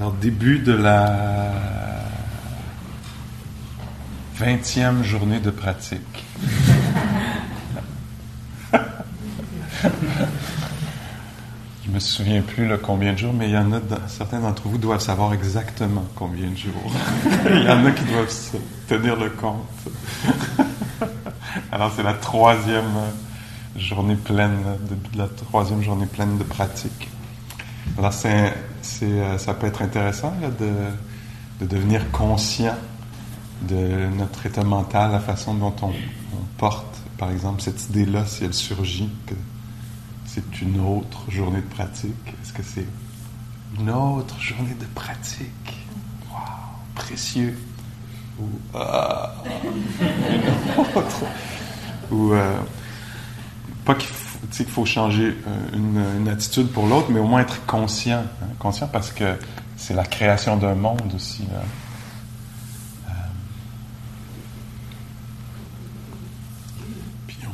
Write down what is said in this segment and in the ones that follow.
Alors, début de la vingtième journée de pratique. Je me souviens plus le combien de jours, mais il y en a, certains d'entre vous doivent savoir exactement combien de jours. il y en a qui doivent tenir le compte. Alors, c'est la troisième journée pleine, de, la troisième journée pleine de pratique. Alors, c'est, euh, ça peut être intéressant de, de, devenir conscient de notre état mental, la façon dont on, porte, par exemple, cette idée-là, si elle surgit, que c'est une autre journée de pratique. Est-ce que c'est une autre journée de pratique? Wow, précieux. Ou, ah, autre. Ou, euh, pas qu'il faut, qu'il faut changer euh, une, attitude pour l'autre, mais au moins être conscient. Hein, conscient parce que c'est la création d'un monde aussi. Là.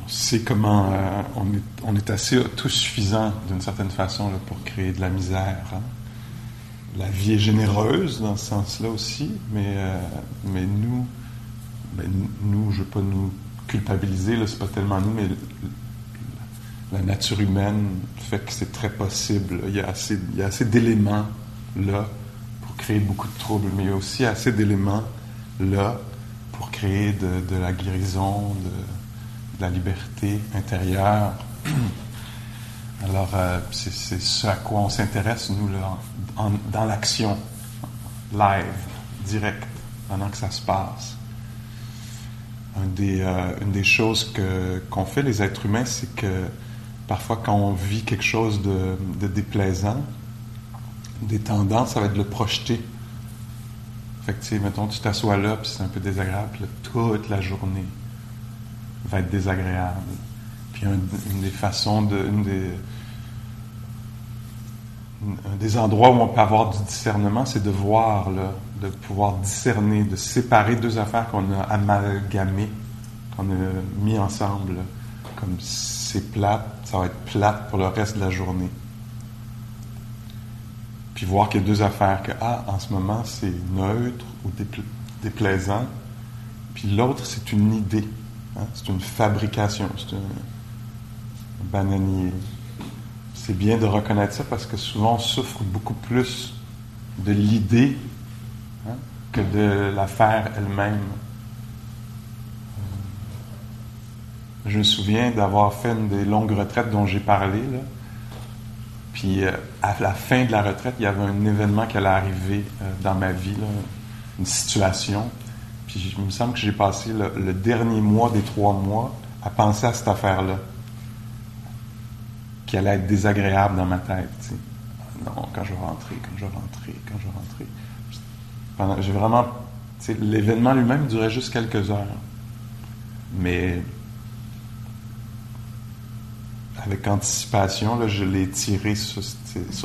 c'est comment euh, on, est, on, est, assez autosuffisant d'une certaine façon là, pour créer de la misère. Hein. La vie est généreuse dans ce sens-là aussi, mais, euh, mais nous, ben, nous, je ne veux pas nous culpabiliser, c'est pas tellement nous, mais la nature humaine fait que c'est très possible. Il y a assez, il y a assez d'éléments là pour créer beaucoup de troubles, mais il y a aussi assez d'éléments là pour créer de, de la guérison, de, la liberté intérieure. Alors, euh, c'est ce à quoi on s'intéresse, nous, là, dans l'action, live, direct, pendant que ça se passe. Un des, euh, une des choses qu'on fait, les êtres humains, c'est que parfois, quand on vit quelque chose de, de déplaisant, des tendances, ça va être le projeter. Fait que, tu sais, mettons, tu t'assois là, puis c'est un peu désagréable, là, toute la journée va être désagréable. Puis une, des façons, de, une des, un des endroits où on peut avoir du discernement, c'est de voir, de pouvoir discerner, de séparer deux affaires qu'on a amalgamées, qu'on a mis ensemble. Comme c'est plate, ça va être plate pour le reste de la journée. Puis voir qu'il y a deux affaires, que ah, en ce moment c'est neutre ou déplaisant, puis l'autre c'est une idée. Hein? C'est une fabrication, c'est un, bananier. C'est bien de reconnaître ça parce que souvent on souffre beaucoup plus de l'idée hein, que de l'affaire elle-même. Euh, je me souviens d'avoir fait une des longues retraites dont j'ai parlé. Puis euh, à la fin de la retraite, il y avait un événement qui allait arriver euh, dans ma vie, une situation il me semble que j'ai passé le, dernier mois des trois mois à penser à cette affaire-là, qui allait être désagréable dans ma tête. Non, quand je vais rentrer, quand je vais rentrer, quand je vais rentrer. J'ai vraiment. L'événement lui-même durait juste quelques heures. Mais avec anticipation, là, je l'ai tiré sur,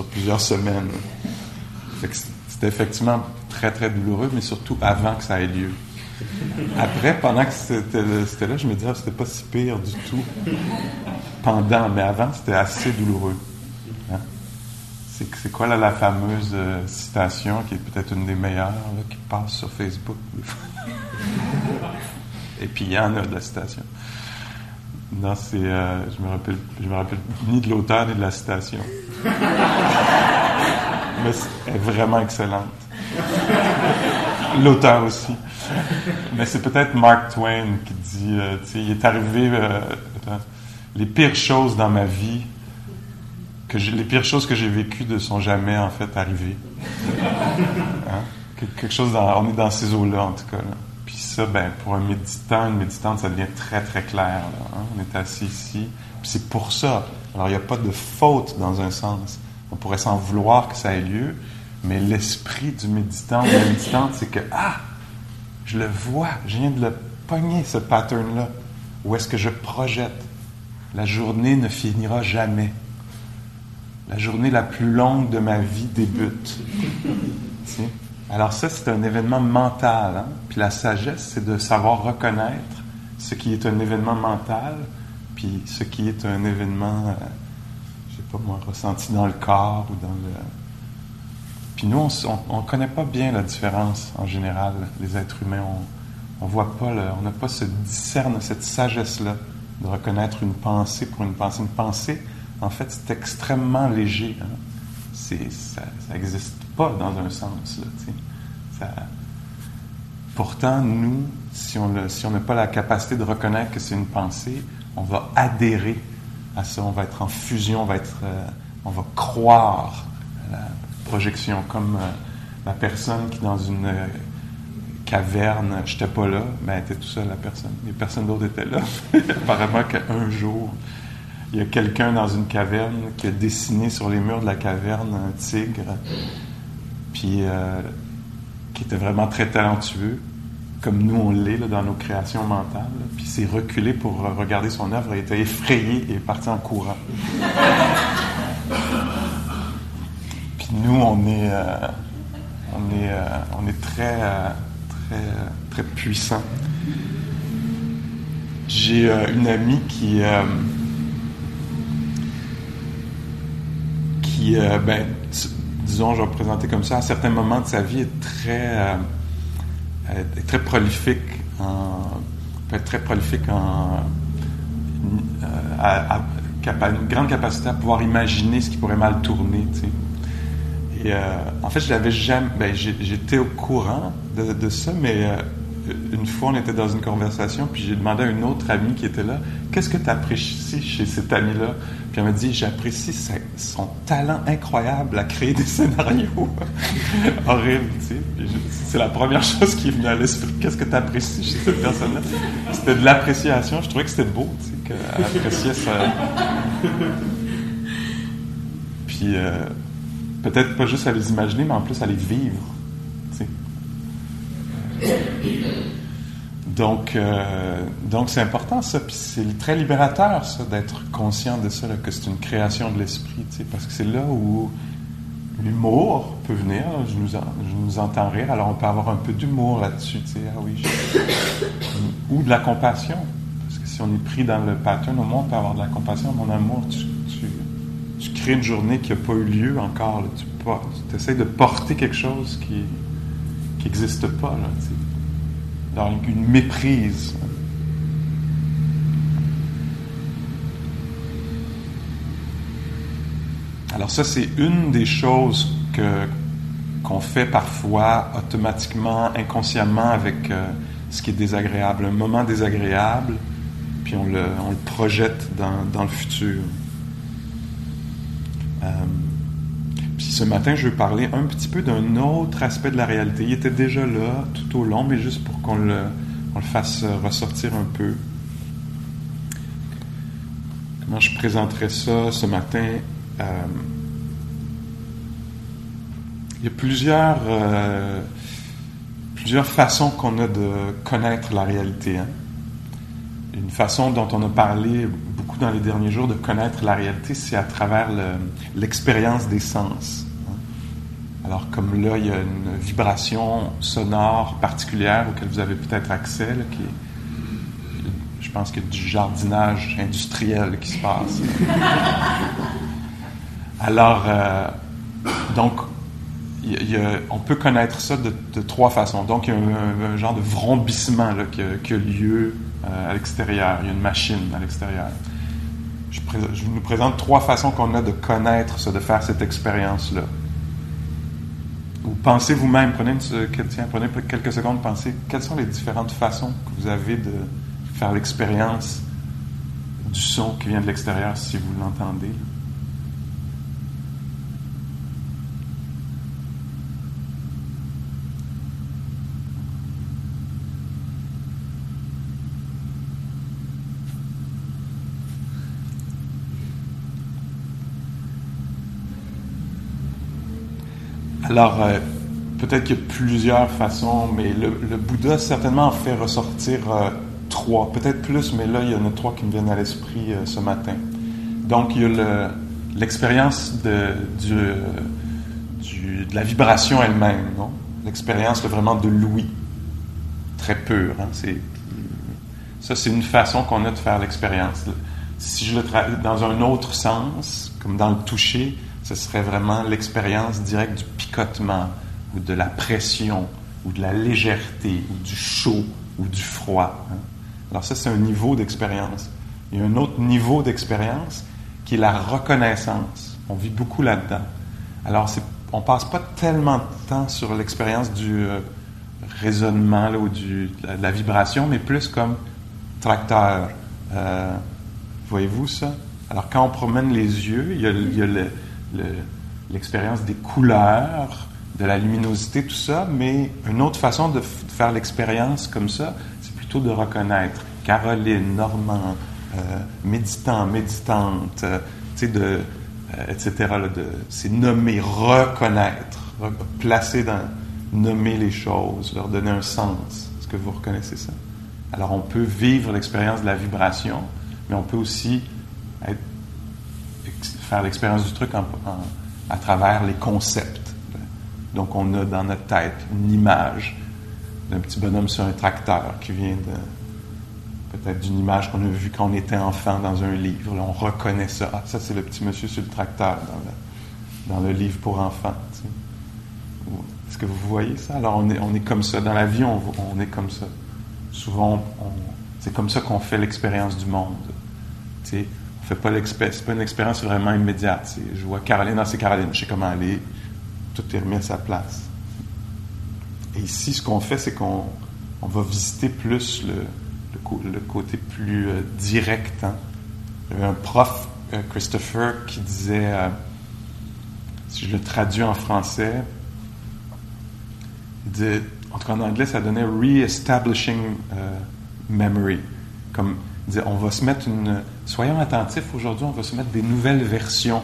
plusieurs semaines. C'était effectivement très, très douloureux, mais surtout avant que ça ait lieu. Après, pendant que c'était là, je me disais, ah, c'était pas si pire du tout. Pendant, mais avant, c'était assez douloureux. Hein? C'est quoi la fameuse euh, citation qui est peut-être une des meilleures qui passe sur Facebook Et puis il y en a de la citation. Non, c'est. Euh, je me rappelle, je me rappelle ni de l'auteur ni de la citation. Mais elle est vraiment excellente. L'auteur aussi. Mais c'est peut-être Mark Twain qui dit, euh, tu sais, il est arrivé euh, les pires choses dans ma vie, que les pires choses que j'ai vécues ne sont jamais en fait arrivées. Hein? Quelque chose, on est dans ces eaux-là en tout cas. Puis ça, ben, pour un méditant, une méditante, ça devient très très clair. Hein? On est assis ici. Puis c'est pour ça. Alors il n'y a pas de faute dans un sens. On pourrait s'en vouloir que ça ait lieu, Mais l'esprit du méditant ou de la méditante, c'est que, ah, je le vois, je viens de le pogner, ce pattern-là. Où est-ce que je projette? La journée ne finira jamais. La journée la plus longue de ma vie débute. Alors ça, c'est un événement mental. Hein? Puis la sagesse, c'est de savoir reconnaître ce qui est un événement mental, puis ce qui est un événement, euh, je sais pas moi, ressenti dans le corps ou dans le... Puis nous, on ne connaît pas bien la différence en général, les êtres humains. On ne voit pas, on n'a pas ce discerne, cette sagesse-là de reconnaître une pensée pour une pensée. Une pensée, en fait, c'est extrêmement léger. Hein. C'est, ça n'existe pas dans un sens. ça... Pourtant, nous, si on n'a pas la capacité de reconnaître que c'est une pensée, on va adhérer à ça, on va être en fusion, on va, être, euh, on va croire à la projection, comme euh, la personne qui, dans une euh, caverne, je n'étais pas là, mais elle était tout seul, la personne. Les personnes d'autres étaient là. Apparemment qu'un jour, il y a quelqu'un dans une caverne qui a dessiné sur les murs de la caverne un tigre, puis qui était vraiment très talentueux comme nous on l'est dans nos créations mentales. Puis s'est reculé pour regarder son œuvre, il était effrayé et est parti en courant. Puis nous, on est, euh, on est, euh, on est très, euh, très, très puissant. J'ai une amie qui, qui ben, disons, je vais présenter comme ça, à certains moments de sa vie est très est très prolifique en, peut être très prolifique en, euh, une grande capacité à pouvoir imaginer ce qui pourrait mal tourner. Euh, en fait, je l'avais jamais. Ben, j'étais au courant de, ça, mais euh, une fois, on était dans une conversation, puis j'ai demandé à une autre amie qui était là, qu'est-ce que tu apprécies chez cet ami-là? Puis elle m'a dit, j'apprécie son talent incroyable à créer des scénarios horribles, tu sais. C'est la première chose qui est venue à l'esprit. Qu'est-ce que tu apprécies chez cette personne-là? C'était de l'appréciation. Je trouvais que c'était beau, tu sais, qu'elle appréciait ça. Puis euh, peut-être pas juste à les imaginer, mais en plus à les vivre. Donc, euh, donc c'est important ça, puis c'est très libérateur ça d'être conscient de ça, que c'est une création de l'esprit, parce que c'est là où l'humour peut venir. Je nous, je nous entends rire, alors on peut avoir un peu d'humour là-dessus, tu ah oui, ou de la compassion, parce que si on est pris dans le pattern, au moins on peut avoir de la compassion. Mon amour, tu, tu, crées une journée qui n'a pas eu lieu encore, tu, tu essaies de porter quelque chose qui qui n'existe pas, là, dans une méprise. Alors ça, c'est une des choses que, qu'on fait parfois automatiquement, inconsciemment avec euh, ce qui est désagréable. Un moment désagréable, puis on le, on le projette dans, dans, le futur. Euh, ce matin, je veux parler un petit peu d'un autre aspect de la réalité. Il était déjà là tout au long, mais juste pour qu'on le, fasse ressortir un peu. Comment je présenterai ça ce matin? Euh, il y a plusieurs, euh, plusieurs façons qu'on a de connaître la réalité. Hein. Une façon dont on a parlé dans les derniers jours de connaître la réalité, c'est à travers l'expérience des sens. Alors, comme là, il y a une vibration sonore particulière auquel vous avez peut-être accès, qui je pense a du jardinage industriel qui se passe. Alors, euh, donc, on peut connaître ça de, trois façons. Donc, il y a un, genre de vrombissement là, qui, a, lieu euh, à l'extérieur. Il y a une machine à l'extérieur. Je, je, vous présente trois façons qu'on a de connaître ça, de faire cette expérience-là. Ou pensez vous-même, prenez quelques secondes, pensez quelles sont les différentes façons que vous avez de faire l'expérience du son qui vient de l'extérieur si vous l'entendez. Alors, euh, peut-être qu'il y a plusieurs façons, mais le, Bouddha certainement en fait ressortir euh, trois, peut-être plus, mais là, il y en a trois qui me viennent à l'esprit euh, ce matin. Donc, il y a l'expérience de, du, la vibration elle-même, non? L'expérience vraiment de l'ouïe, très pure. Hein? Ça, c'est une façon qu'on a de faire l'expérience. Si je le dans un autre sens, comme dans le toucher, ce serait vraiment l'expérience directe du picotement, ou de la pression, ou de la légèreté, ou du chaud, ou du froid. Hein. Alors ça, c'est un niveau d'expérience. Il y a un autre niveau d'expérience qui est la reconnaissance. On vit beaucoup là-dedans. Alors, c'est, on passe pas tellement de temps sur l'expérience du euh, raisonnement ou du, de la, vibration, mais plus comme tracteur. Euh, voyez-vous ça? Alors, quand on promène les yeux, il y a, il y a le, l'expérience des couleurs, de la luminosité, tout ça, mais une autre façon de, faire l'expérience comme ça, c'est plutôt de reconnaître Caroline, Normand, euh, méditant, méditante, euh, de, euh, etc. c'est nommer, reconnaître, placer dans, nommer les choses, leur donner un sens. Est-ce que vous reconnaissez ça? Alors, on peut vivre l'expérience de la vibration, mais on peut aussi faire l'expérience du truc à travers les concepts. Donc, on a dans notre tête une image d'un petit bonhomme sur un tracteur qui vient de peut-être d'une image qu'on a vue quand on était enfant dans un livre. on reconnaît ça. Ah, ça, c'est le petit monsieur sur le tracteur dans le, livre pour enfants. Est-ce que vous voyez ça? Alors, on est, comme ça. Dans la vie, on, est comme ça. Souvent, c'est comme ça qu'on fait l'expérience du monde. sais pas l'expérience, pas une expérience vraiment immédiate. Je vois Caroline, dans c'est Caroline, je sais comment aller, tout est remis à sa place. Et ici, ce qu'on fait, c'est qu'on on va visiter plus le, le, côté plus euh, direct. Hein. Il y avait un prof, euh, Christopher, qui disait, euh, si je le traduis en français, il disait, en tout cas en anglais, ça donnait re-establishing memory. Comme on va se mettre une. Soyons attentifs aujourd'hui, on va se mettre des nouvelles versions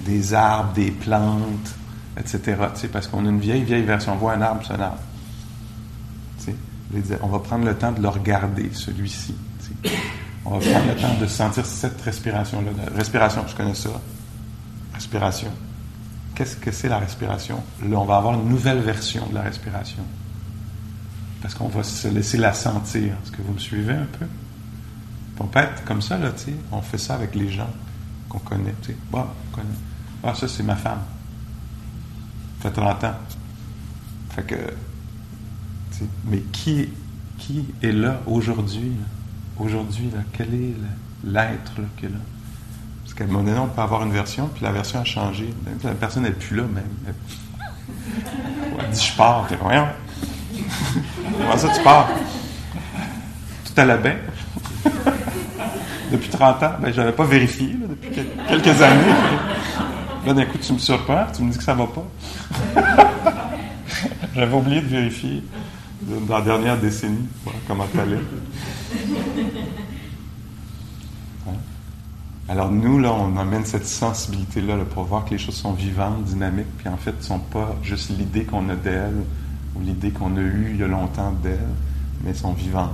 des arbres, des plantes, etc. Parce qu'on a une vieille, vieille version. On voit un arbre, c'est un arbre. On va prendre le temps de le regarder, celui-ci. On va prendre le temps de sentir cette respiration-là. Respiration, je connais ça. Respiration. Qu'est-ce que c'est la respiration? Là, on va avoir une nouvelle version de la respiration. Parce qu'on va se laisser la sentir. Est-ce que vous me suivez un peu? On peut être comme ça, là, tu sais. On fait ça avec les gens qu'on connaît, tu sais. On connaît. Ah, ça, c'est ma femme. Ça fait 30 ans. Fait que. Mais qui, qui est là aujourd'hui? Aujourd'hui, là? Quel est l'être qui est là? Parce qu'à un moment donné, on peut avoir une version, puis la version a changé. La personne n'est plus là, même. Elle dit Je pars. Voyons. Comment ça, tu pars? Tout allait bien? Depuis 30 ans, ben, je n'avais pas vérifié depuis quelques années. Là, d'un coup, tu me surprends, tu me dis que ça ne va pas. J'avais oublié de vérifier dans la dernière décennie comment ça allait. Hein? Alors nous, là, on amène cette sensibilité-là pour voir que les choses sont vivantes, dynamiques, puis en fait, ne sont pas juste l'idée qu'on a d'elles ou l'idée qu'on a eue il y a longtemps d'elles, mais sont vivantes.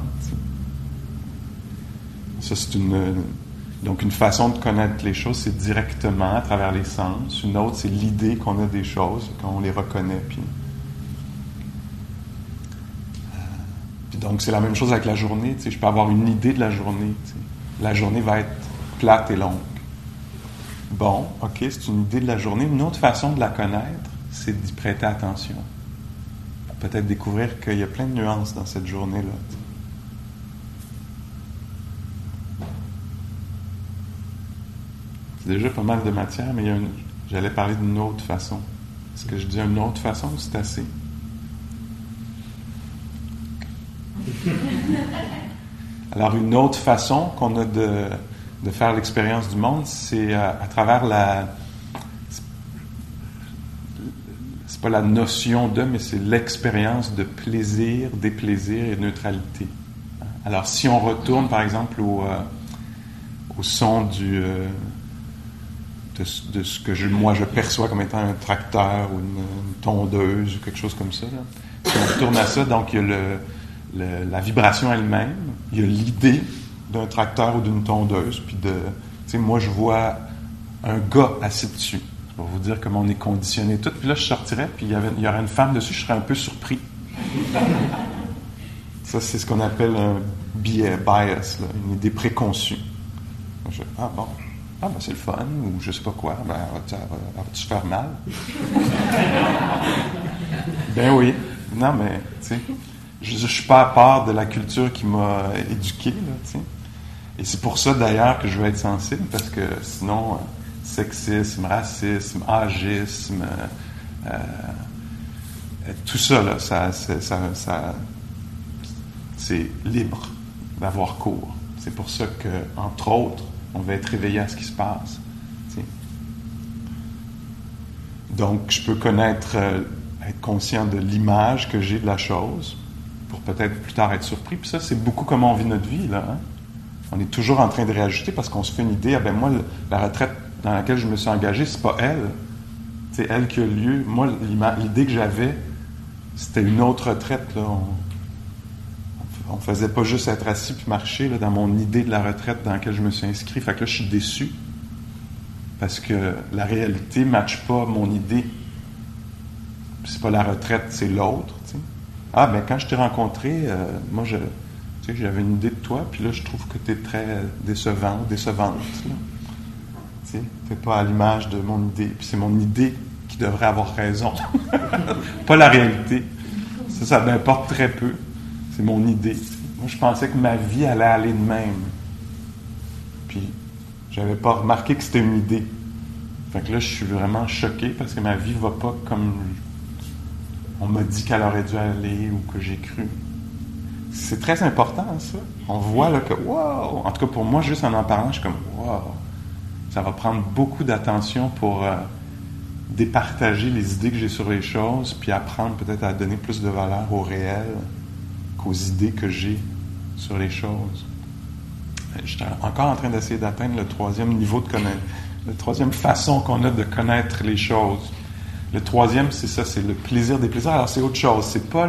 Ça, c'est une, donc une façon de connaître les choses, c'est directement à travers les sens. Une autre, c'est l'idée qu'on a des choses, quand on les reconnaît. Puis, euh, donc, c'est la même chose avec la journée. Je peux avoir une idée de la journée. La journée va être plate et longue. Bon, OK, c'est une idée de la journée. Une autre façon de la connaître, c'est d'y prêter attention. Peut-être découvrir qu'il y a plein de nuances dans cette journée-là. Déjà pas mal de matière, mais j'allais parler d'une autre façon. Est-ce que je dis une autre façon ou c'est assez? Alors, une autre façon qu'on a de, faire l'expérience du monde, c'est à, euh, à, travers la. C'est pas la notion de, mais c'est l'expérience de plaisir, déplaisir et neutralité. Alors, si on retourne, par exemple, au, euh, au son du. Euh, de, ce que je, moi je perçois comme étant un tracteur ou une, tondeuse ou quelque chose comme ça. Si on retourne à ça, donc il y a la vibration elle-même, il y a l'idée d'un tracteur ou d'une tondeuse, puis de, moi je vois un gars assis dessus. Pour vous dire comment on est conditionné tout. Puis là, je sortirais, puis il y, aurait une femme dessus, je serais un peu surpris. Ça, c'est ce qu'on appelle un bias, une idée préconçue. ah bon, ah ben c'est le fun, ou je sais pas quoi, ben va-tu faire mal? ben oui. Non, mais, tu sais, je ne suis pas à part de la culture qui m'a éduqué, là, tu sais. Et c'est pour ça, d'ailleurs, que je veux être sensible, parce que sinon, euh, sexisme, racisme, agisme, euh, euh, tout ça, là, ça, ça, c'est libre d'avoir cours. C'est pour ça que, entre autres, on va être réveillé à ce qui se passe. Donc, je peux connaître, euh, être conscient de l'image que j'ai de la chose, pour peut-être plus tard être surpris. Puis ça, c'est beaucoup comment on vit notre vie, là. Hein. On est toujours en train de réajuster parce qu'on se fait une idée, ah ben moi, la retraite dans laquelle je me suis engagé, c'est pas elle. C'est elle qui a lieu. Moi, l'idée que j'avais, c'était une autre retraite. Là. Ne faisait pas juste être assis puis marcher dans mon idée de la retraite dans laquelle je me suis inscrit. Fait que là, je suis déçu. Parce que la réalité ne matche pas mon idée. C'est pas la retraite, c'est l'autre. Ah, ben quand je t'ai rencontré, euh, moi, je, j'avais une idée de toi, puis là, je trouve que tu es très décevant, décevante. Tu n'es pas à l'image de mon idée. C'est mon idée qui devrait avoir raison. pas la réalité. Ça, ça m'importe très peu. C'est mon idée. Moi, je pensais que ma vie allait aller de même. Puis, j'avais pas remarqué que c'était une idée. Fait que là, je suis vraiment choqué parce que ma vie va pas comme on m'a dit qu'elle aurait dû aller ou que j'ai cru. C'est très important, ça. On voit là que, wow! En tout cas, pour moi, juste en en parlant, je suis comme, wow! Ça va prendre beaucoup d'attention pour euh, départager les idées que j'ai sur les choses, puis apprendre peut-être à donner plus de valeur au réel qu'aux idées que j'ai sur les choses. Je suis encore en train d'essayer d'atteindre le troisième niveau de connaître, la troisième façon qu'on a de connaître les choses. Le troisième, c'est ça, c'est le plaisir des plaisirs. Alors c'est autre chose. C'est pas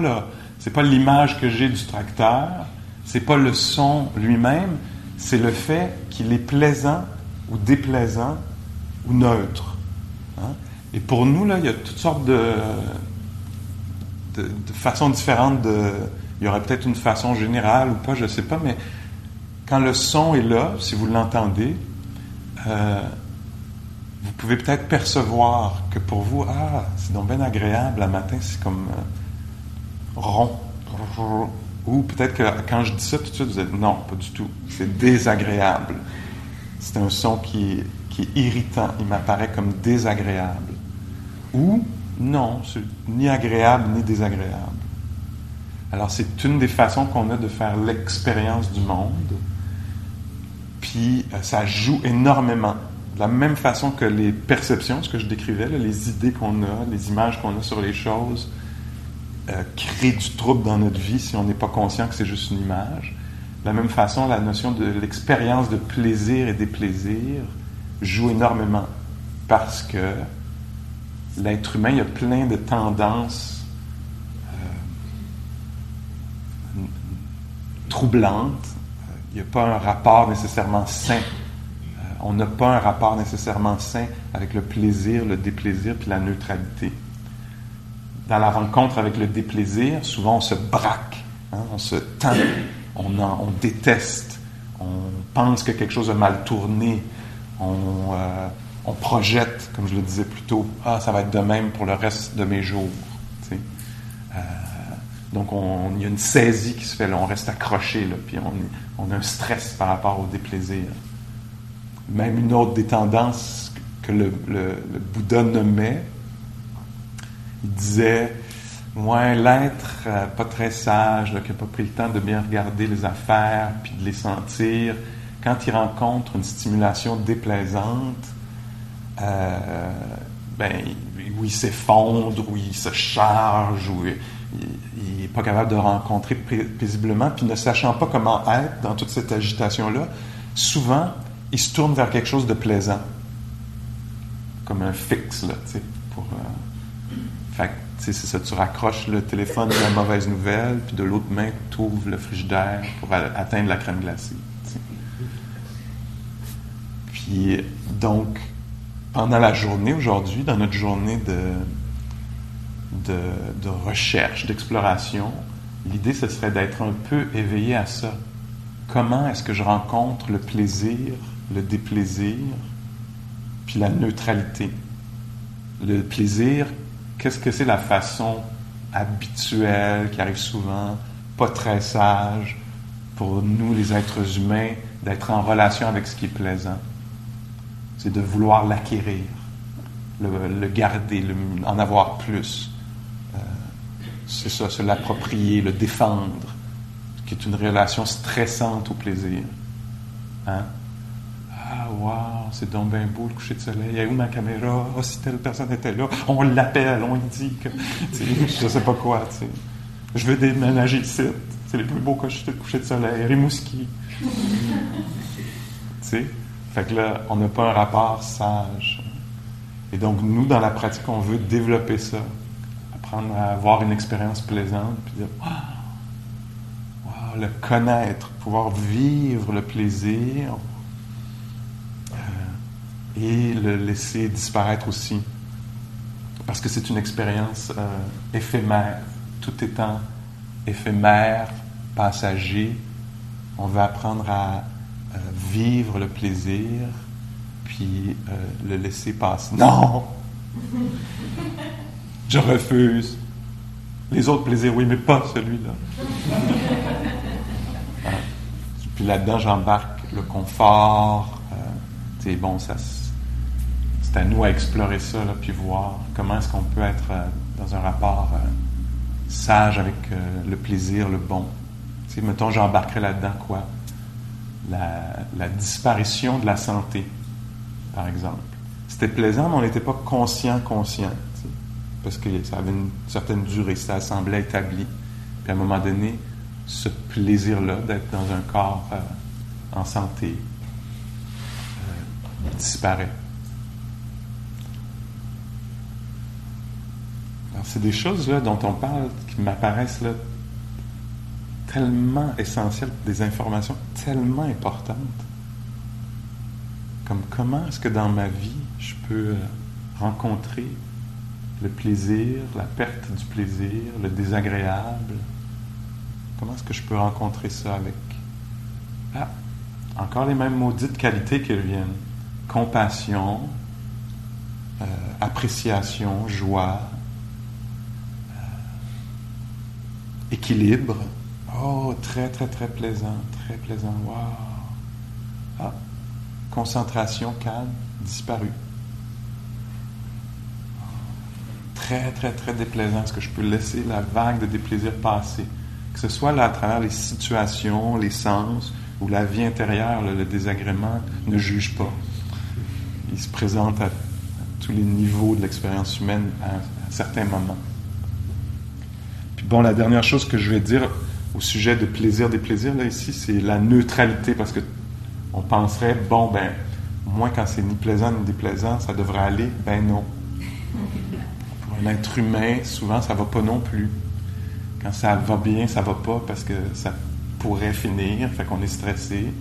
c'est pas l'image que j'ai du tracteur, c'est pas le son lui-même, c'est le fait qu'il est plaisant ou déplaisant ou neutre. Hein. Et pour nous, là, il y a toutes sortes de, de, façons différentes de. Il y aurait peut-être une façon générale ou pas, je ne sais pas, mais quand le son est là, si vous l'entendez, euh, vous pouvez peut-être percevoir que pour vous, ah, c'est donc bien agréable, le matin, c'est comme euh, rond. Ou peut-être que quand je dis ça tout de suite, vous êtes non, pas du tout. C'est désagréable. C'est un son qui qui est irritant. Il m'apparaît comme désagréable. Ou non, c'est ni agréable ni désagréable. Alors c'est une des façons qu'on a de faire l'expérience du monde. Puis euh, ça joue énormément de la même façon que les perceptions, ce que je décrivais, les idées qu'on a, les images qu'on a sur les choses, euh, créent du trouble dans notre vie si on n'est pas conscient que c'est juste une image. De la même façon, la notion de l'expérience de plaisir et déplaisir joue énormément parce que l'être humain, il a plein de tendances troublantes. Il n'y a pas un rapport nécessairement sain on n'a pas un rapport nécessairement sain avec le plaisir, le déplaisir, puis la neutralité. Dans la rencontre avec le déplaisir, souvent on se braque, hein, on se tend, on, on, déteste, on pense que quelque chose a mal tourné, on, euh, on, projette, comme je le disais plus tôt, ah, ça va être de même pour le reste de mes jours. Donc, il y a une saisie qui se fait, là, on reste accroché, puis on, on a un stress par rapport au déplaisir même une autre des tendances que le, Bouddha nommait. Il disait Ouais, l'être euh, pas très sage, qui n'a pas pris le temps de bien regarder les affaires puis de les sentir, quand il rencontre une stimulation déplaisante, euh, ben, où il s'effondre, où il se charge, où il n'est pas capable de rencontrer paisiblement, puis ne sachant pas comment être dans toute cette agitation-là, souvent, il se tourne vers quelque chose de plaisant. comme un fixe, là, tu sais, pour... Euh, fait que, c'est ça, tu raccroches le téléphone de la mauvaise nouvelle, puis de l'autre main, tu ouvres le frigidaire pour atteindre la crème glacée. Puis, donc, pendant la journée aujourd'hui, dans notre journée de, de, recherche, d'exploration, l'idée, ce serait d'être un peu éveillé à ça. Comment est-ce que je rencontre le plaisir, le déplaisir, puis la neutralité? Le plaisir, qu'est-ce que c'est la façon habituelle qui arrive souvent, pas très sage, pour nous les êtres humains, d'être en relation avec ce qui est plaisant? C'est de vouloir l'acquérir, le, garder, en avoir plus. C'est ça, se l'approprier, le défendre, qui est une relation stressante au plaisir. Hein? Ah, wow, c'est donc bien beau le coucher de soleil. Et où ma caméra? Oh, si telle personne était là, on l'appelle, on lui dit que. Je sais pas quoi, tu sais. Je veux déménager ici. C'est les plus beaux couchers de soleil. Rimouski. tu sais? Fait que là, on n'a pas un rapport sage. Et donc, nous, dans la pratique, on veut développer ça. Apprendre à avoir une expérience plaisante, puis dire, wow, le connaître, pouvoir vivre le plaisir, et le laisser disparaître aussi. Parce que c'est une expérience euh, éphémère. Tout étant éphémère, passager, on va apprendre à euh, vivre le plaisir, puis euh, le laisser passer. Non! Je refuse. Les autres plaisirs, oui, mais pas celui-là. Puis là-dedans, j'embarque le confort. c'est bon, ça c'est à nous à explorer ça, là, puis voir comment est-ce qu'on peut être euh, dans un rapport euh, sage avec euh, le plaisir, le bon. Tu sais, mettons, j'embarquerais là-dedans quoi? La, disparition de la santé, par exemple. C'était plaisant, mais on n'était pas conscient, conscient. Parce que ça avait une certaine durée, ça semblait établi. Puis à un moment donné, ce plaisir-là d'être dans un corps en santé disparaît. c'est des choses là, dont on parle qui m'apparaissent tellement essentielles, des informations tellement importantes. Comme comment est-ce que dans ma vie, je peux euh, rencontrer le plaisir, la perte du plaisir, le désagréable. Comment est-ce que je peux rencontrer ça avec... Ah, encore les mêmes maudites qualités qui reviennent. Compassion, euh, appréciation, joie, équilibre. Oh, très, très, très plaisant, très plaisant. Wow. Ah, concentration, calme, disparu. Très, très, très déplaisant. Est-ce que je peux laisser la vague de déplaisir passer? Que ce soit à travers les situations, les sens, ou la vie intérieure, le, désagrément ne juge pas. Il se présente à, tous les niveaux de l'expérience humaine à certains moments. Bon, la dernière chose que je vais dire au sujet de plaisir des plaisirs, là, ici, c'est la neutralité, parce que on penserait, bon, ben, moi, quand c'est ni plaisant ni déplaisant, ça devrait aller. Ben non. Pour un être humain, souvent, ça va pas non plus. Quand ça va bien, ça va pas parce que ça pourrait finir, fait qu'on est stressé.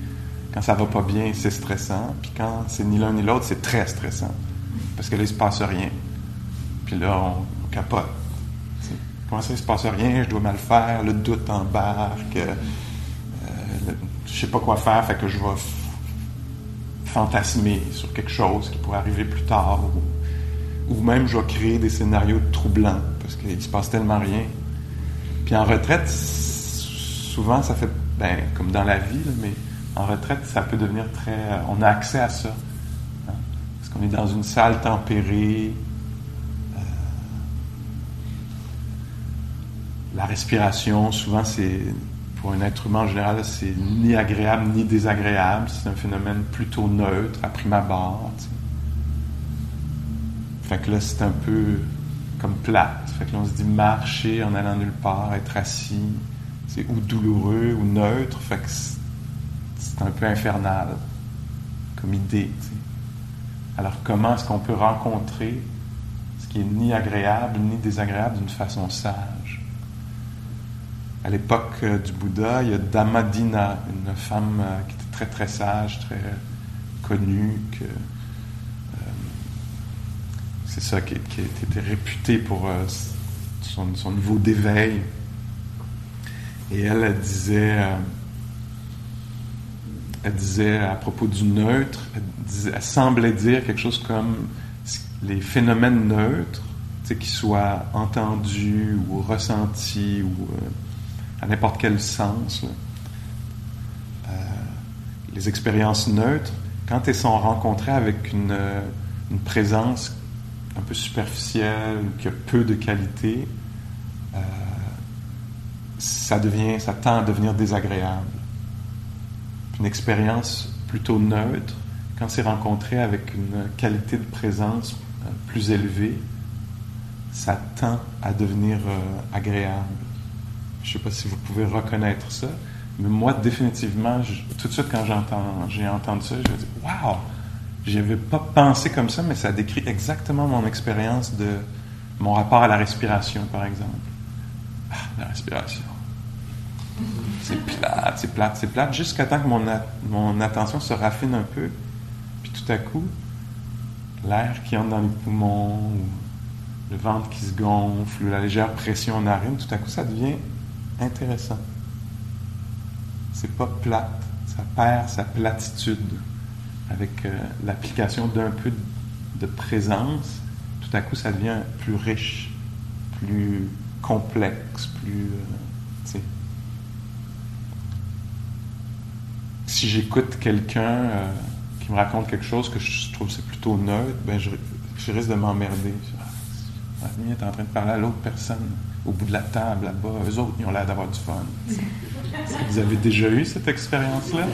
Quand ça va pas bien, c'est stressant. Puis quand c'est ni l'un ni l'autre, c'est très stressant. Parce que là, il se passe rien. Puis là, on capote. Comment ça, il se passe rien, je dois mal faire, le doute embarque, euh, euh, je sais pas quoi faire, fait que je vais fantasmer sur quelque chose qui pourrait arriver plus tard, même je vais créer des scénarios troublants, parce qu'il se passe tellement rien. Puis en retraite, souvent, ça fait, ben, comme dans la vie, mais en retraite, ça peut devenir très... On a accès à ça. Hein, parce qu'on est dans une salle tempérée, la respiration, souvent, c'est pour un être humain en général, c'est ni agréable ni désagréable. C'est un phénomène plutôt neutre, à prime abord. Fait que là, c'est un peu comme plate. Fait que là, on se dit marcher en allant nulle part, être assis, c'est ou douloureux ou neutre. Fait que c'est un peu infernal comme idée. Alors comment est-ce qu'on peut rencontrer ce qui est ni agréable ni désagréable d'une façon sage? À l'époque euh, du Bouddha, il y a Dhammadina, une femme euh, qui était très très sage, très connue, que, c'est ça qui, qui, était réputée pour son, son, niveau d'éveil. Et elle, elle disait elle disait à propos du neutre, elle, semblait dire quelque chose comme les phénomènes neutres, qu'ils soient entendus ou ressentis ou euh, à n'importe quel sens, euh, les expériences neutres, quand elles sont rencontrées avec une, présence un peu superficielle, qui a peu de qualité, euh, ça devient, ça tend à devenir désagréable une expérience plutôt neutre, quand c'est rencontré avec une qualité de présence euh, plus élevée, ça tend à devenir euh, agréable. Je ne sais pas si vous pouvez reconnaître ça, mais moi, définitivement, tout de suite, quand j'ai entendu ça, je me dis Waouh Je n'avais pas pensé comme ça, mais ça décrit exactement mon expérience de mon rapport à la respiration, par exemple. Ah, la respiration c'est plate, c'est plate, c'est plate, jusqu'à temps que mon, mon attention se raffine un peu. Puis tout à coup, l'air qui entre dans les poumons, le ventre qui se gonfle, la légère pression en narine, tout à coup, ça devient intéressant. C'est pas plate, ça perd sa platitude avec euh, l'application d'un peu de présence. Tout à coup, ça devient plus riche, plus complexe, plus. Euh, si j'écoute quelqu'un euh, qui me raconte quelque chose que je trouve c'est plutôt neutre, ben je, risque de m'emmerder. Ah, est en train de parler à l'autre personne au bout de la table là-bas. Eux autres, ils ont l'air d'avoir du fun. vous avez déjà eu cette expérience-là?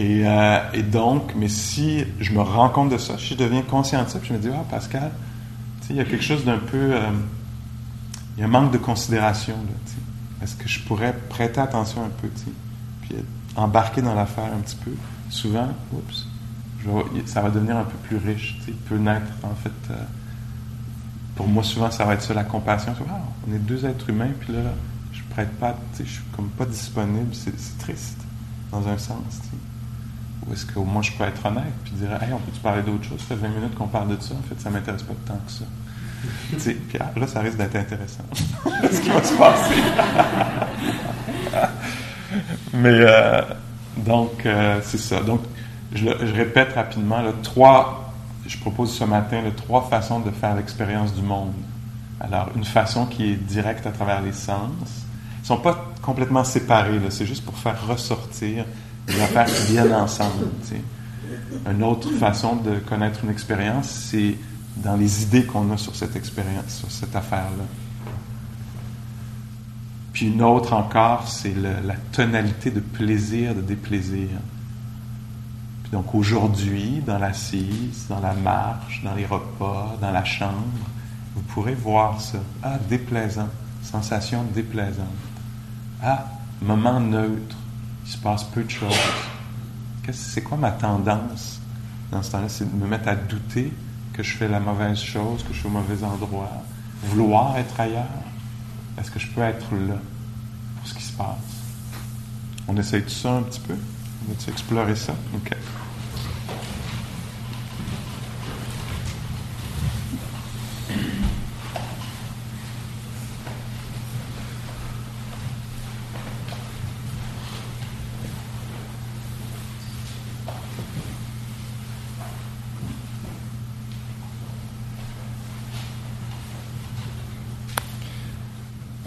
Et, euh, et, donc, mais si je me rends compte de ça, si je deviens conscient de ça, puis je me dis, ah, Pascal, il y a quelque chose d'un peu. Euh, il y a un manque de considération. Est-ce que je pourrais prêter attention un peu, puis embarquer dans l'affaire un petit peu? Souvent, oups, ça va devenir un peu plus riche, il peut naître, en fait, euh, pour moi, souvent, ça va être ça, la compassion. on est deux êtres humains, puis là, je prête pas, je suis comme pas disponible, c'est triste, dans un sens, Ou est-ce qu'au moins je peux être honnête, puis dire, hey, on peut-tu parler d'autre chose? Ça fait 20 minutes qu'on parle de ça, en fait, ça m'intéresse pas tant que ça. Puis là, ça risque d'être intéressant. ce qui va se passer. Mais euh, donc, euh, c'est ça. Donc, je, répète rapidement, là, trois, je propose ce matin là, trois façons de faire l'expérience du monde. Alors, une façon qui est directe à travers les sens. Ils ne sont pas complètement séparés, c'est juste pour faire ressortir les affaires qui viennent ensemble. Une autre façon de connaître une expérience, c'est dans les idées qu'on a sur cette expérience, sur cette affaire-là. Puis une autre encore, c'est la tonalité de plaisir, de déplaisir. Puis donc aujourd'hui, dans l'assise, dans la marche, dans les repas, dans la chambre, vous pourrez voir ça. Ah, déplaisant, sensation déplaisante. Ah, moment neutre, il se passe peu de choses. C'est quoi ma tendance dans ce temps-là? C'est de me mettre à douter que je fais la mauvaise chose, que je suis au mauvais endroit, vouloir être ailleurs. Est-ce que je peux être là pour ce qui se passe? On essaye tout ça un petit peu? On va explorer ça? OK.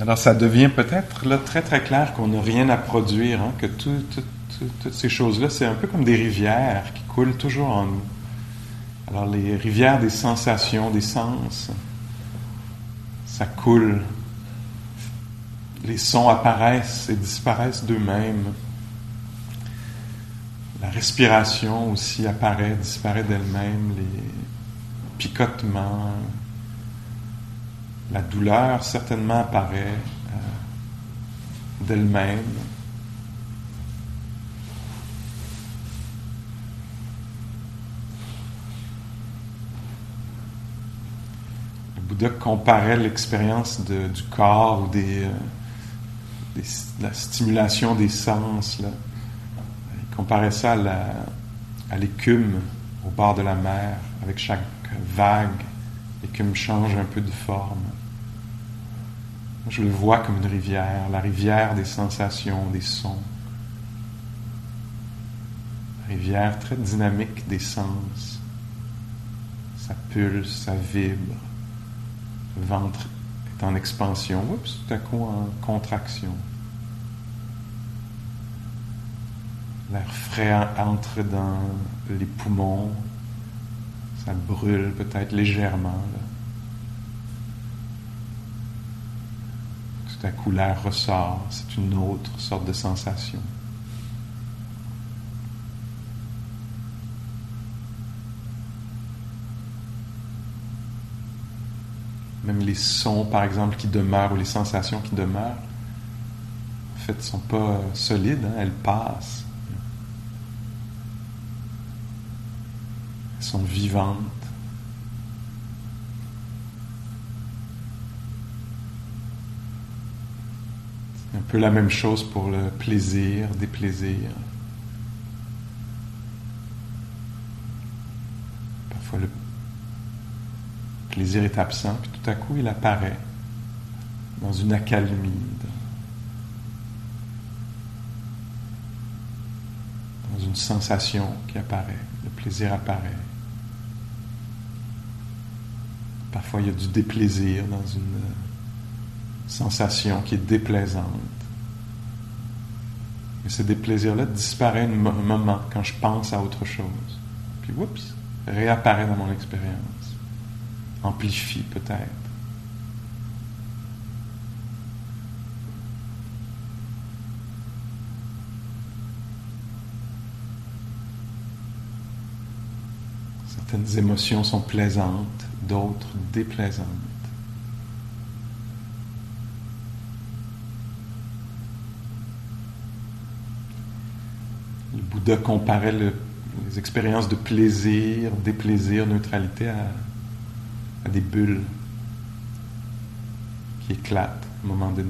Alors ça devient peut-être là très très clair qu'on n'a rien à produire, hein, que toutes ces choses-là, c'est un peu comme des rivières qui coulent toujours en nous. Alors les rivières des sensations, des sens, ça coule. Les sons apparaissent et disparaissent d'eux-mêmes. La respiration aussi apparaît, disparaît d'elle-même, les picotements, la douleur certainement apparaît euh, d'elle-même. Le Bouddha comparait l'expérience du corps ou de euh, la stimulation des sens. Il comparait ça à, à l'écume au bord de la mer avec chaque vague l'écume change un peu de forme. Je le vois comme une rivière, la rivière des sensations, des sons. La rivière très dynamique des sens. Ça pulse, ça vibre. Le ventre est en expansion. Oups, tout à coup en contraction. L'air frais entre dans les poumons. Ça brûle peut-être légèrement. Coup, l'air ressort. C'est une autre sorte de sensation. Même les sons, par exemple, qui demeurent ou les sensations qui demeurent, en fait, ne sont pas solides, hein, elles passent. Elles sont vivantes. C'est un peu la même chose pour le plaisir, déplaisir. Parfois le plaisir est absent, puis tout à coup il apparaît dans une accalmie, dans une sensation qui apparaît, le plaisir apparaît. Parfois il y a du déplaisir dans une sensation qui est déplaisante. Mais ce déplaisir-là disparaît un moment quand je pense à autre chose. Puis, oups, réapparaît dans mon expérience amplifie peut-être. Certaines émotions sont plaisantes, d'autres déplaisantes. Le Bouddha comparait les expériences de plaisir, déplaisir, neutralité à à des bulles qui éclatent à un moment donné.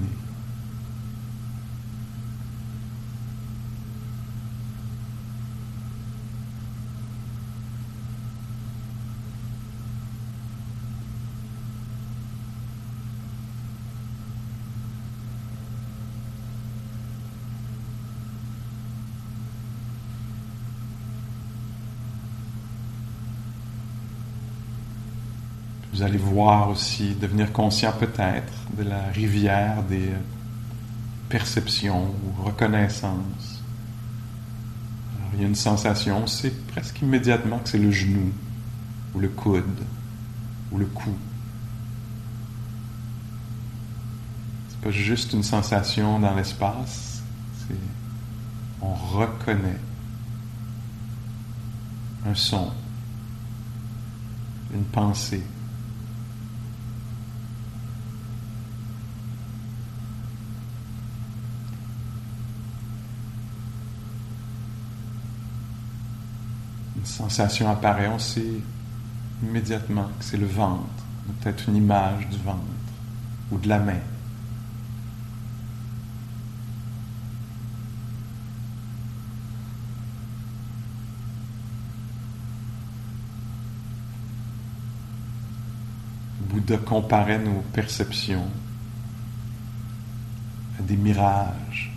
Vous allez voir aussi, devenir conscient peut-être de la rivière des perceptions ou reconnaissances. il y a une sensation, c'est presque immédiatement que c'est le genou, ou le coude, ou le cou. C'est pas juste une sensation dans l'espace, c'est on reconnaît un son, une pensée. une sensation apparaît, on sait immédiatement que c'est le ventre, peut-être une image du ventre ou de la main. Bouddha comparait nos perceptions à des mirages.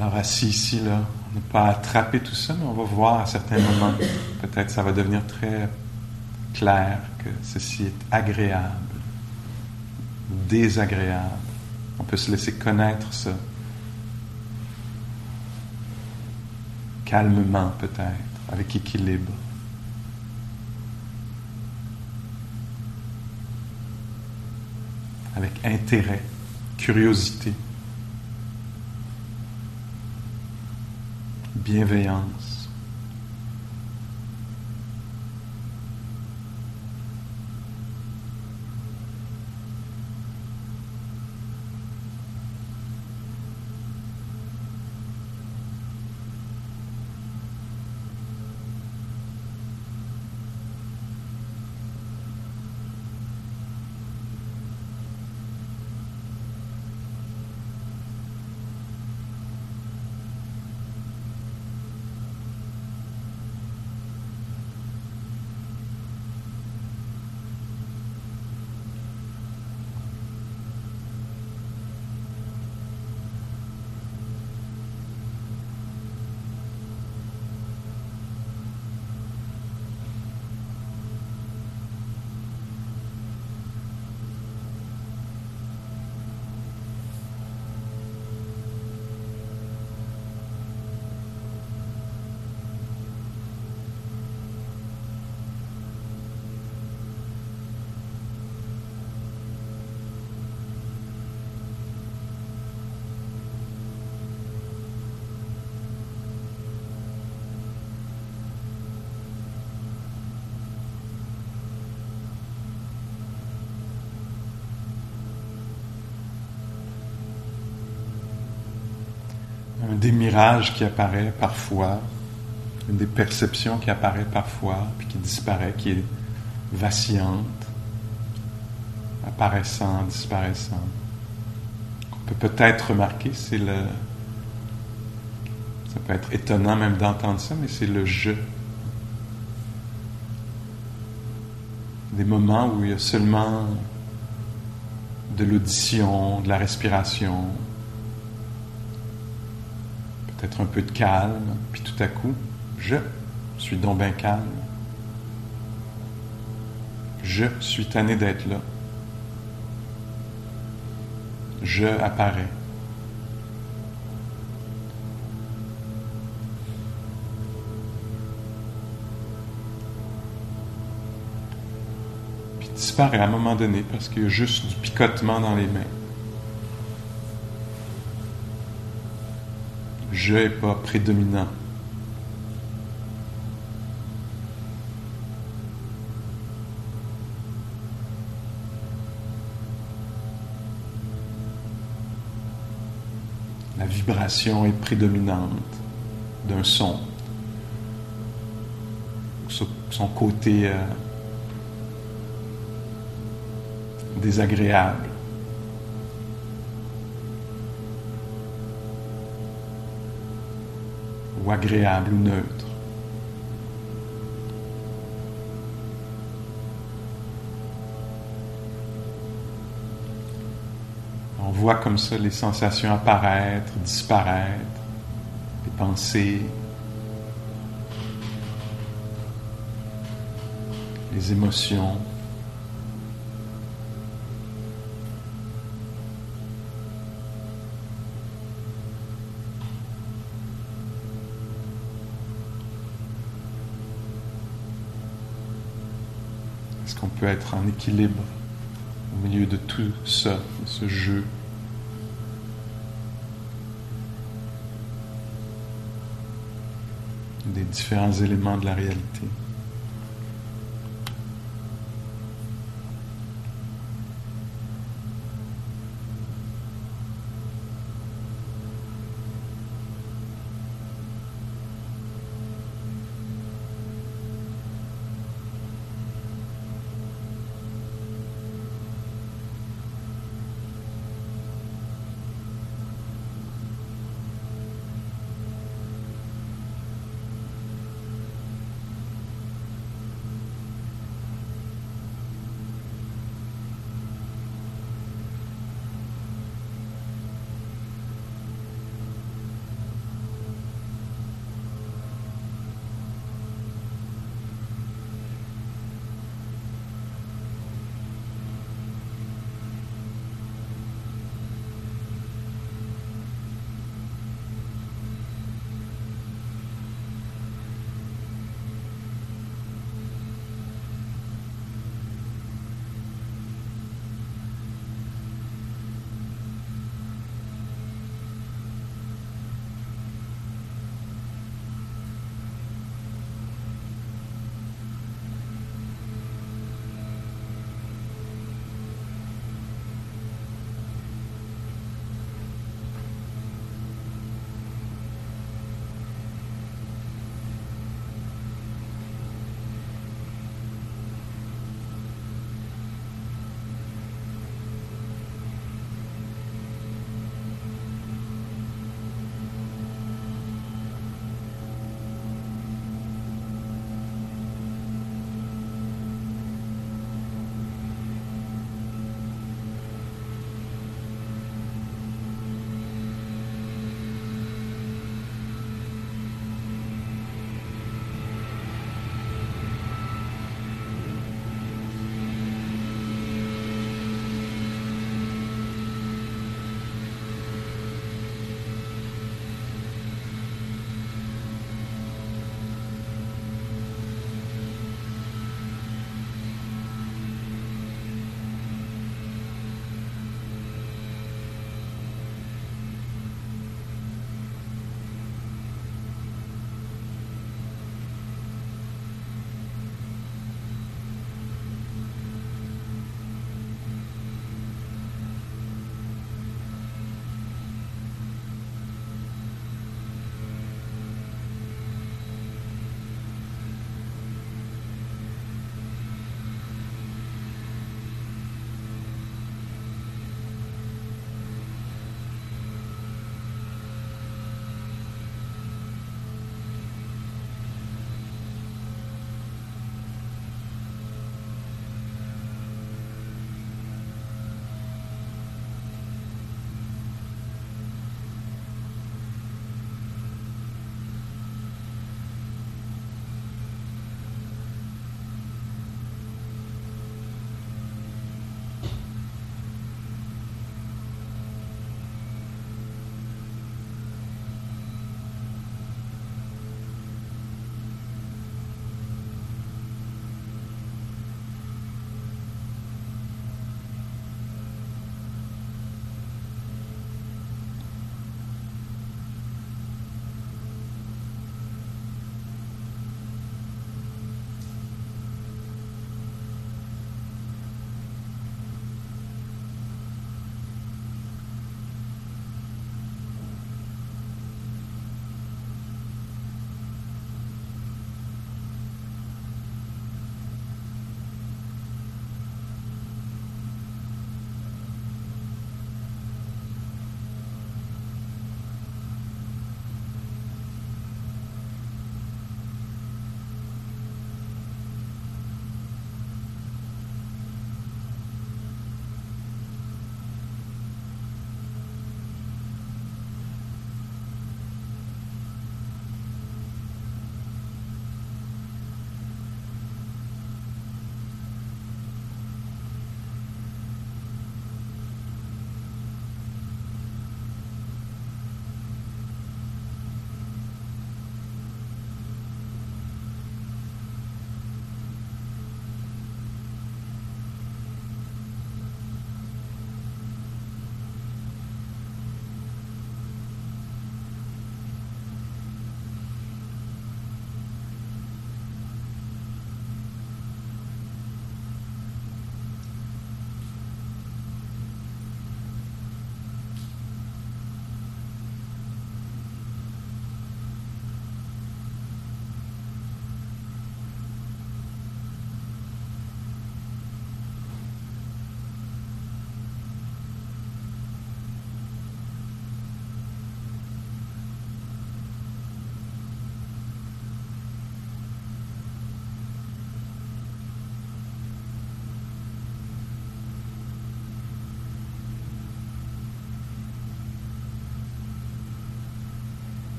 Alors assis ici, là, ne pas attraper tout ça, mais on va voir à certains moments, peut-être ça va devenir très clair que ceci est agréable, désagréable. On peut se laisser connaître ça. calmement peut-être, avec équilibre. avec intérêt, curiosité, bienveillance. Des mirages qui apparaît parfois, des perceptions qui apparaît parfois, puis qui disparaît, qui est vacillante, apparaissant, disparaissant. Qu'on peut peut-être remarquer, c'est le. Ça peut être étonnant même d'entendre ça, mais c'est le je. Des moments où il y a seulement de l'audition, de la respiration, peut-être un peu de calme, puis tout à coup, je suis donc bien calme. Je suis tanné d'être là. Je apparais. Puis disparaît à un moment donné parce qu'il y a juste du picotement dans les mains. Je n'est pas prédominant. La vibration est prédominante d'un son. Son côté euh, désagréable. Ou agréable ou neutre. On voit comme ça les sensations apparaître, disparaître, les pensées, les émotions. Peut être en équilibre au milieu de tout ça, de ce jeu. des différents éléments de la réalité.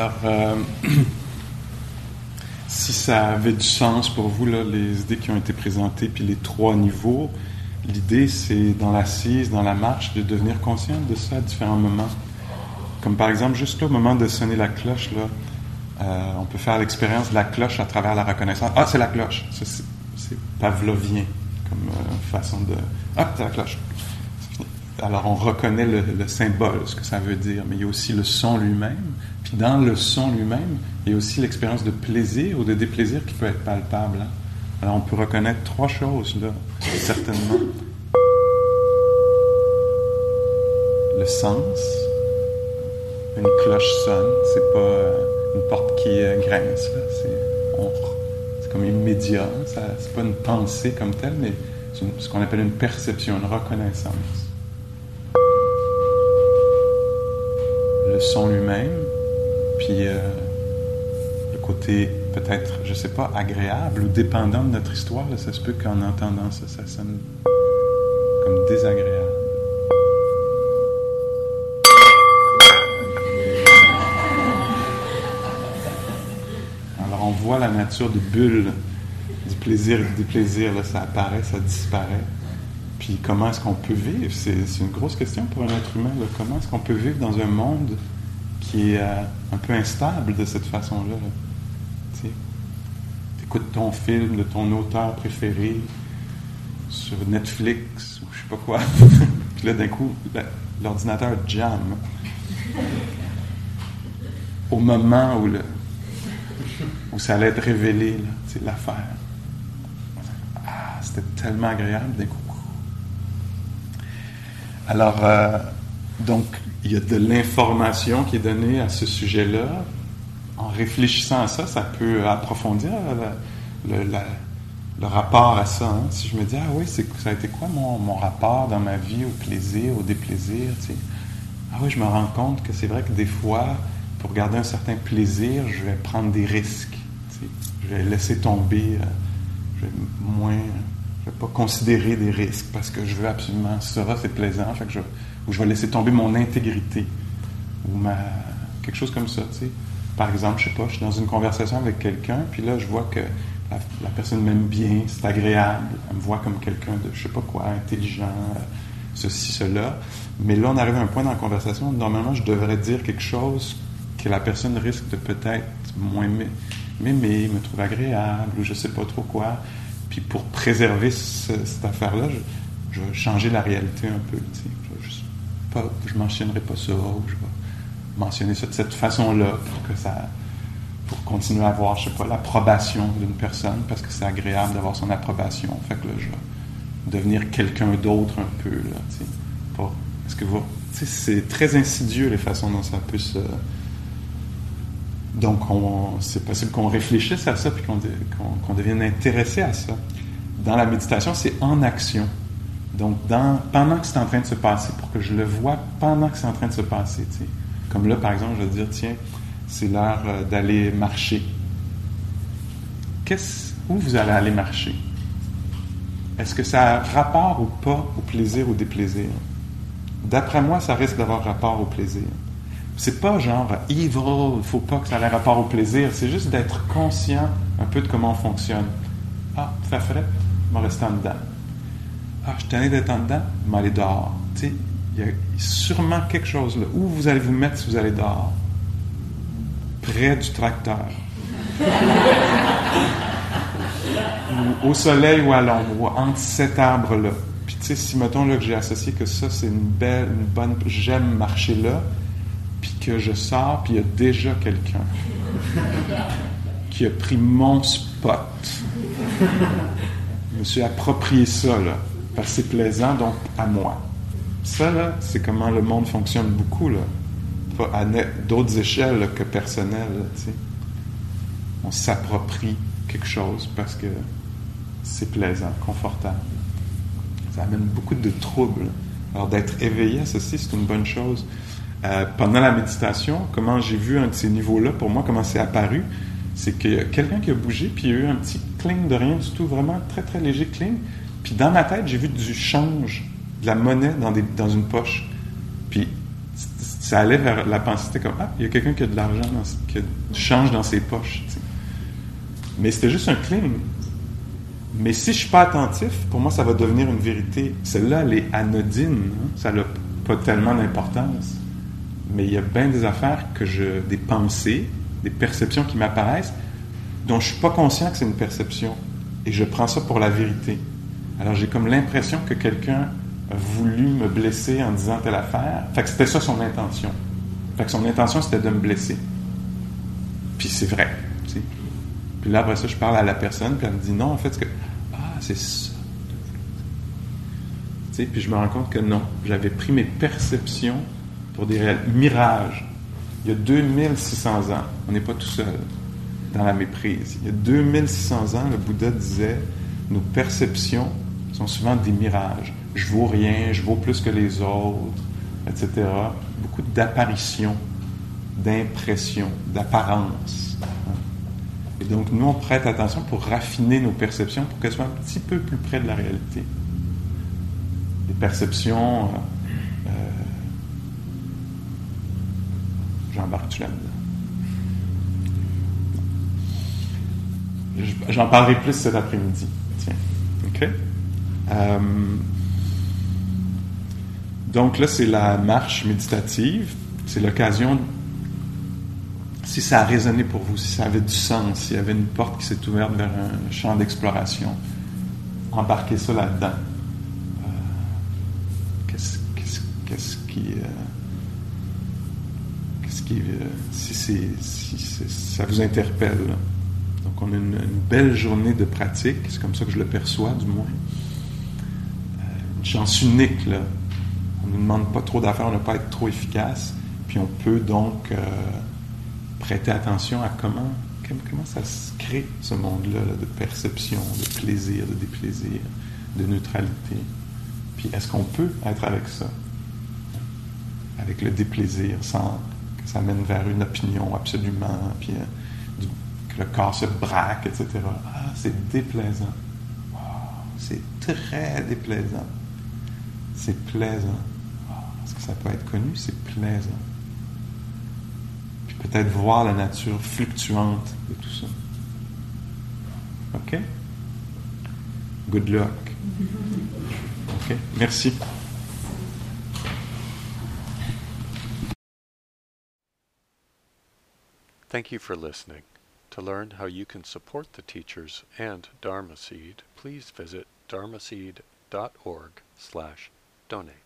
Alors, euh, si ça avait du sens pour vous, là, les idées qui ont été présentées, puis les trois niveaux, l'idée, c'est dans l'assise, dans la marche, de devenir conscient de ça à différents moments. Comme par exemple, juste là, au moment de sonner la cloche, là, euh, on peut faire l'expérience de la cloche à travers la reconnaissance. Ah, c'est la cloche. C'est pavlovien comme euh, façon de. Ah, c'est la cloche. Alors, on reconnaît le, symbole, ce que ça veut dire, mais il y a aussi le son lui-même. Dans le son lui-même, il y a aussi l'expérience de plaisir ou de déplaisir qui peut être palpable. Hein. Alors, on peut reconnaître trois choses, là, certainement. Le sens. Une cloche sonne, c'est pas euh, une porte qui euh, grince, C'est comme immédiat. C'est pas une pensée comme telle, mais c'est ce qu'on appelle une perception, une reconnaissance. Le son lui-même, puis euh, le côté peut-être, je sais pas, agréable ou dépendant de notre histoire. ça se peut qu'en entendant ça, ça sonne comme désagréable. Alors on voit la nature de bulle du plaisir et du déplaisir. Ça apparaît, ça disparaît. Puis comment est-ce qu'on peut vivre? C'est, une grosse question pour un être humain. Comment est-ce qu'on peut vivre dans un monde qui est euh, un peu instable de cette façon-là? Là? Tu écoutes ton film de ton auteur préféré sur Netflix ou je sais pas quoi. Puis là, d'un coup, l'ordinateur jam. Au moment où, le, où ça allait être révélé, l'affaire. Ah, c'était tellement agréable d'un coup. Alors, euh, donc, il y a de l'information qui est donnée à ce sujet-là, en réfléchissant à ça, ça peut approfondir le, rapport à ça. Hein. Si je me dis, ah oui, ça a été quoi mon, rapport dans ma vie au plaisir, au déplaisir? Ah oui, je me rends compte que c'est vrai que des fois, pour garder un certain plaisir, je vais prendre des risques. Je vais laisser tomber, euh, je vais moins, je vais pas considérer des risques parce que je veux absolument ça, c'est plaisant, fait que ou je vais laisser tomber mon intégrité ou ma, quelque chose comme ça. Tu sais par exemple, je sais pas, je suis dans une conversation avec quelqu'un, puis là, je vois que la, personne m'aime bien, c'est agréable, elle me voit comme quelqu'un de, je sais pas quoi, intelligent, ceci, cela. Mais là, on arrive à un point dans la conversation où, normalement, je devrais dire quelque chose que la personne risque de peut-être moins m'aimer, me trouver agréable, ou je sais pas trop quoi. Puis pour préserver cette affaire-là, je, vais changer la réalité un peu. Tu sais. Ne mentionnerai pas ça, ou je vais mentionner ça de cette façon-là pour que ça pour continuer à avoir, je sais pas, l'approbation d'une personne parce que c'est agréable d'avoir son approbation. Fait que je vais devenir quelqu'un d'autre un peu, là. Est-ce que vous... c'est très insidieux les façons dont ça peut se... Donc, c'est possible qu'on réfléchisse à ça puis qu'on devienne intéressé à ça. Dans la méditation, c'est en action. Donc, pendant que c'est en train de se passer, pour que je le vois pendant que c'est en train de se passer, tu sais. Comme là, par exemple, je vais dire, tiens, c'est l'heure euh, d'aller marcher. Qu'est-ce, où vous allez aller marcher? Est-ce que ça a rapport ou pas au plaisir ou déplaisir? D'après moi, ça risque d'avoir rapport au plaisir. C'est pas genre evil, il faut pas que ça ait rapport au plaisir. C'est juste d'être conscient un peu de comment on fonctionne. Ah, ça ferait, je vais rester en dedans. Ah, je tenais d'être en dedans, je vais aller dehors. Tu sais, il y a sûrement quelque chose là. Où vous allez vous mettre si vous allez dehors? Près du tracteur. ou au soleil ou à l'ombre, entre cet arbre-là. Puis tu sais, si mettons là, que j'ai associé que ça, c'est une belle, une bonne. J'aime marcher là, puis que je sors, puis il y a déjà quelqu'un qui a pris mon spot. Je me suis approprié ça, là, parce que c'est plaisant, donc à moi. Ça, là, c'est comment le monde fonctionne beaucoup, là. À d'autres échelles que personnelles, On s'approprie quelque chose parce que c'est plaisant, confortable. Ça amène beaucoup de troubles. Alors, d'être éveillé à ceci, c'est une bonne chose. Euh, pendant la méditation, comment j'ai vu un de ces niveaux-là, pour moi, comment c'est apparu, c'est a quelqu'un qui a bougé, puis il y a eu un petit cling de rien du tout, vraiment très, très léger cling. Puis dans ma tête, j'ai vu du change de la monnaie dans, une poche. Puis ça allait vers la pensée, c'était comme, ah, il y a quelqu'un qui a de l'argent, qui a du change dans ses poches. Mais c'était juste un cling. Mais si je suis pas attentif, pour moi, ça va devenir une vérité. Celle-là, elle est anodine. Hein. Ça n'a pas tellement d'importance. Mais il y a bien des affaires que je, des pensées, des perceptions qui m'apparaissent, dont je suis pas conscient que c'est une perception. Et je prends ça pour la vérité. Alors j'ai comme l'impression que quelqu'un a voulu me blesser en disant telle affaire. Fait que c'était ça son intention. Fait que son intention, c'était de me blesser. Puis c'est vrai. Puis là, après ça, je parle à la personne, puis elle me dit non, en fait, que. Ah, c'est ça. Puis je me rends compte que non. J'avais pris mes perceptions pour des mirages. Il y a 2600 ans, on n'est pas tout seul dans la méprise. Il y a 2600 ans, le Bouddha disait nos perceptions sont souvent des mirages. Je vaux rien, je vaux plus que les autres, etc. Beaucoup d'apparitions, d'impressions, d'apparence. Et donc, nous, on prête attention pour raffiner nos perceptions pour qu'elles soient un petit peu plus près de la réalité. Les perceptions, euh, euh j'embarque-tu là-dedans? J'en parlerai plus cet après-midi. Tiens. OK? Euh, donc là, c'est la marche méditative. C'est l'occasion, si ça a résonné pour vous, si ça avait du sens, s'il y avait une porte qui s'est ouverte vers un champ d'exploration, embarquez ça là-dedans. Euh, qu'est-ce, qui. Euh, qu'est-ce qui. si, si ça vous interpelle, donc, on a une, belle journée de pratique, c'est comme ça que je le perçois, du moins. Chance unique, là. On ne nous demande pas trop d'affaires, on ne pas être trop efficace. Puis on peut donc euh, prêter attention à comment, comment ça se crée, ce monde-là, de perception, de plaisir, de déplaisir, de neutralité. Puis est-ce qu'on peut être avec ça? Avec le déplaisir, sans que ça mène vers une opinion absolument, puis euh, le corps se braque, etc. Ah, c'est déplaisant. c'est très déplaisant. C'est plaisant. Est-ce que ça peut être connu? C'est plaisant. Puis peut-être voir la nature fluctuante de tout ça. OK? Good luck. OK? Merci. Thank you for listening. To learn how you can support the teachers and Dharma Seed, please visit dharmaseed.org slash donate.